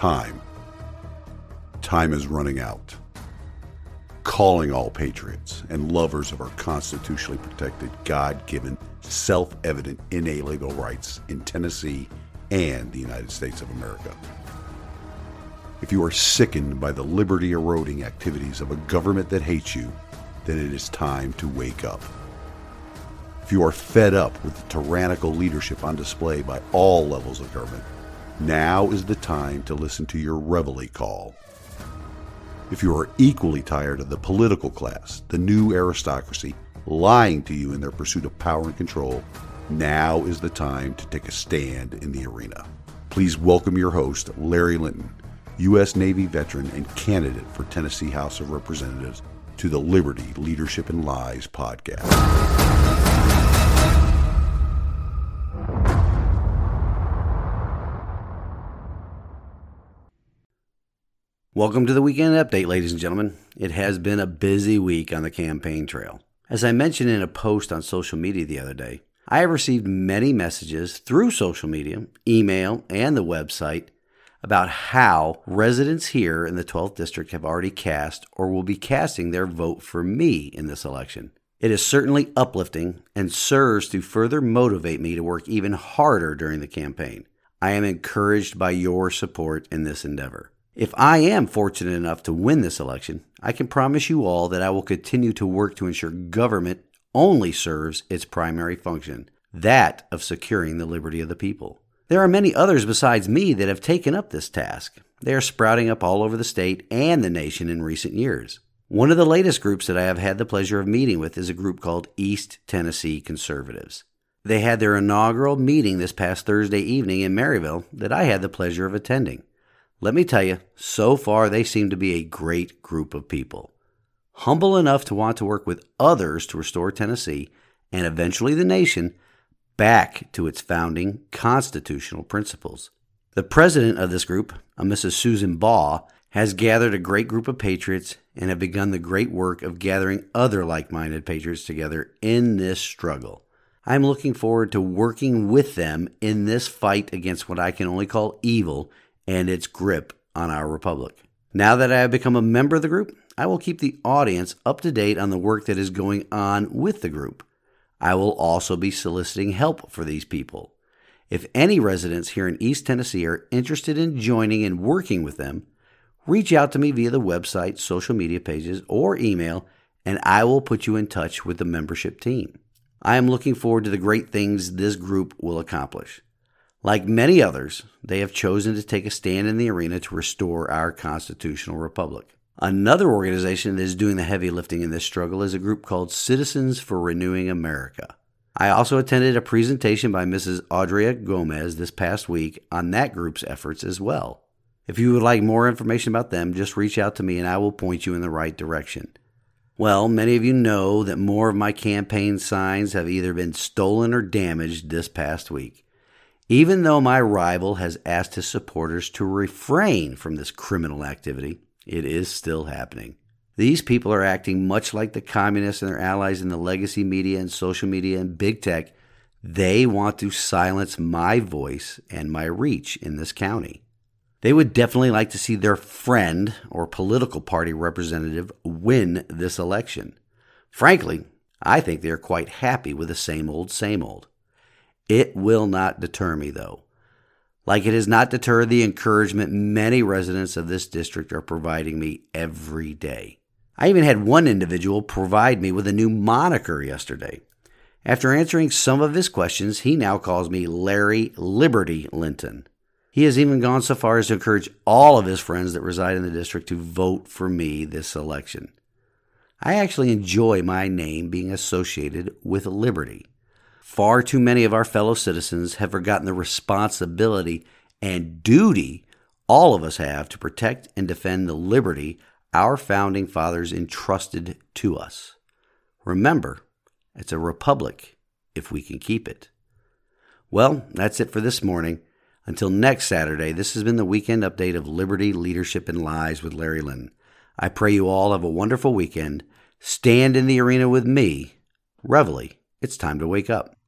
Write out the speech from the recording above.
time. Time is running out. Calling all patriots and lovers of our constitutionally protected, God given, self evident, inalienable rights in Tennessee and the United States of America. If you are sickened by the liberty eroding activities of a government that hates you, then it is time to wake up. If you are fed up with the tyrannical leadership on display by all levels of government, now is the time to listen to your reveille call. If you are equally tired of the political class, the new aristocracy, lying to you in their pursuit of power and control, now is the time to take a stand in the arena. Please welcome your host, Larry Linton, U.S. Navy veteran and candidate for Tennessee House of Representatives, to the Liberty, Leadership, and Lies podcast. Welcome to the weekend update, ladies and gentlemen. It has been a busy week on the campaign trail. As I mentioned in a post on social media the other day, I have received many messages through social media, email, and the website about how residents here in the 12th District have already cast or will be casting their vote for me in this election. It is certainly uplifting and serves to further motivate me to work even harder during the campaign. I am encouraged by your support in this endeavor. If I am fortunate enough to win this election, I can promise you all that I will continue to work to ensure government only serves its primary function that of securing the liberty of the people. There are many others besides me that have taken up this task. They are sprouting up all over the state and the nation in recent years. One of the latest groups that I have had the pleasure of meeting with is a group called East Tennessee Conservatives. They had their inaugural meeting this past Thursday evening in Maryville that I had the pleasure of attending. Let me tell you, so far they seem to be a great group of people. Humble enough to want to work with others to restore Tennessee and eventually the nation back to its founding constitutional principles. The president of this group, a Mrs. Susan Baugh, has gathered a great group of patriots and have begun the great work of gathering other like minded patriots together in this struggle. I'm looking forward to working with them in this fight against what I can only call evil and its grip on our republic. Now that I have become a member of the group, I will keep the audience up to date on the work that is going on with the group. I will also be soliciting help for these people. If any residents here in East Tennessee are interested in joining and working with them, reach out to me via the website, social media pages, or email, and I will put you in touch with the membership team. I am looking forward to the great things this group will accomplish. Like many others, they have chosen to take a stand in the arena to restore our constitutional republic. Another organization that is doing the heavy lifting in this struggle is a group called Citizens for Renewing America. I also attended a presentation by Mrs. Audrey Gomez this past week on that group's efforts as well. If you would like more information about them, just reach out to me and I will point you in the right direction. Well, many of you know that more of my campaign signs have either been stolen or damaged this past week. Even though my rival has asked his supporters to refrain from this criminal activity, it is still happening. These people are acting much like the communists and their allies in the legacy media and social media and big tech. They want to silence my voice and my reach in this county. They would definitely like to see their friend or political party representative win this election. Frankly, I think they are quite happy with the same old, same old. It will not deter me, though like it has not deterred the encouragement many residents of this district are providing me every day. I even had one individual provide me with a new moniker yesterday. After answering some of his questions, he now calls me Larry Liberty Linton. He has even gone so far as to encourage all of his friends that reside in the district to vote for me this election. I actually enjoy my name being associated with liberty. Far too many of our fellow citizens have forgotten the responsibility and duty all of us have to protect and defend the liberty our founding fathers entrusted to us. Remember, it's a republic if we can keep it. Well, that's it for this morning. Until next Saturday, this has been the weekend update of Liberty, Leadership, and Lies with Larry Linton. I pray you all have a wonderful weekend. Stand in the arena with me. Reveille, it's time to wake up.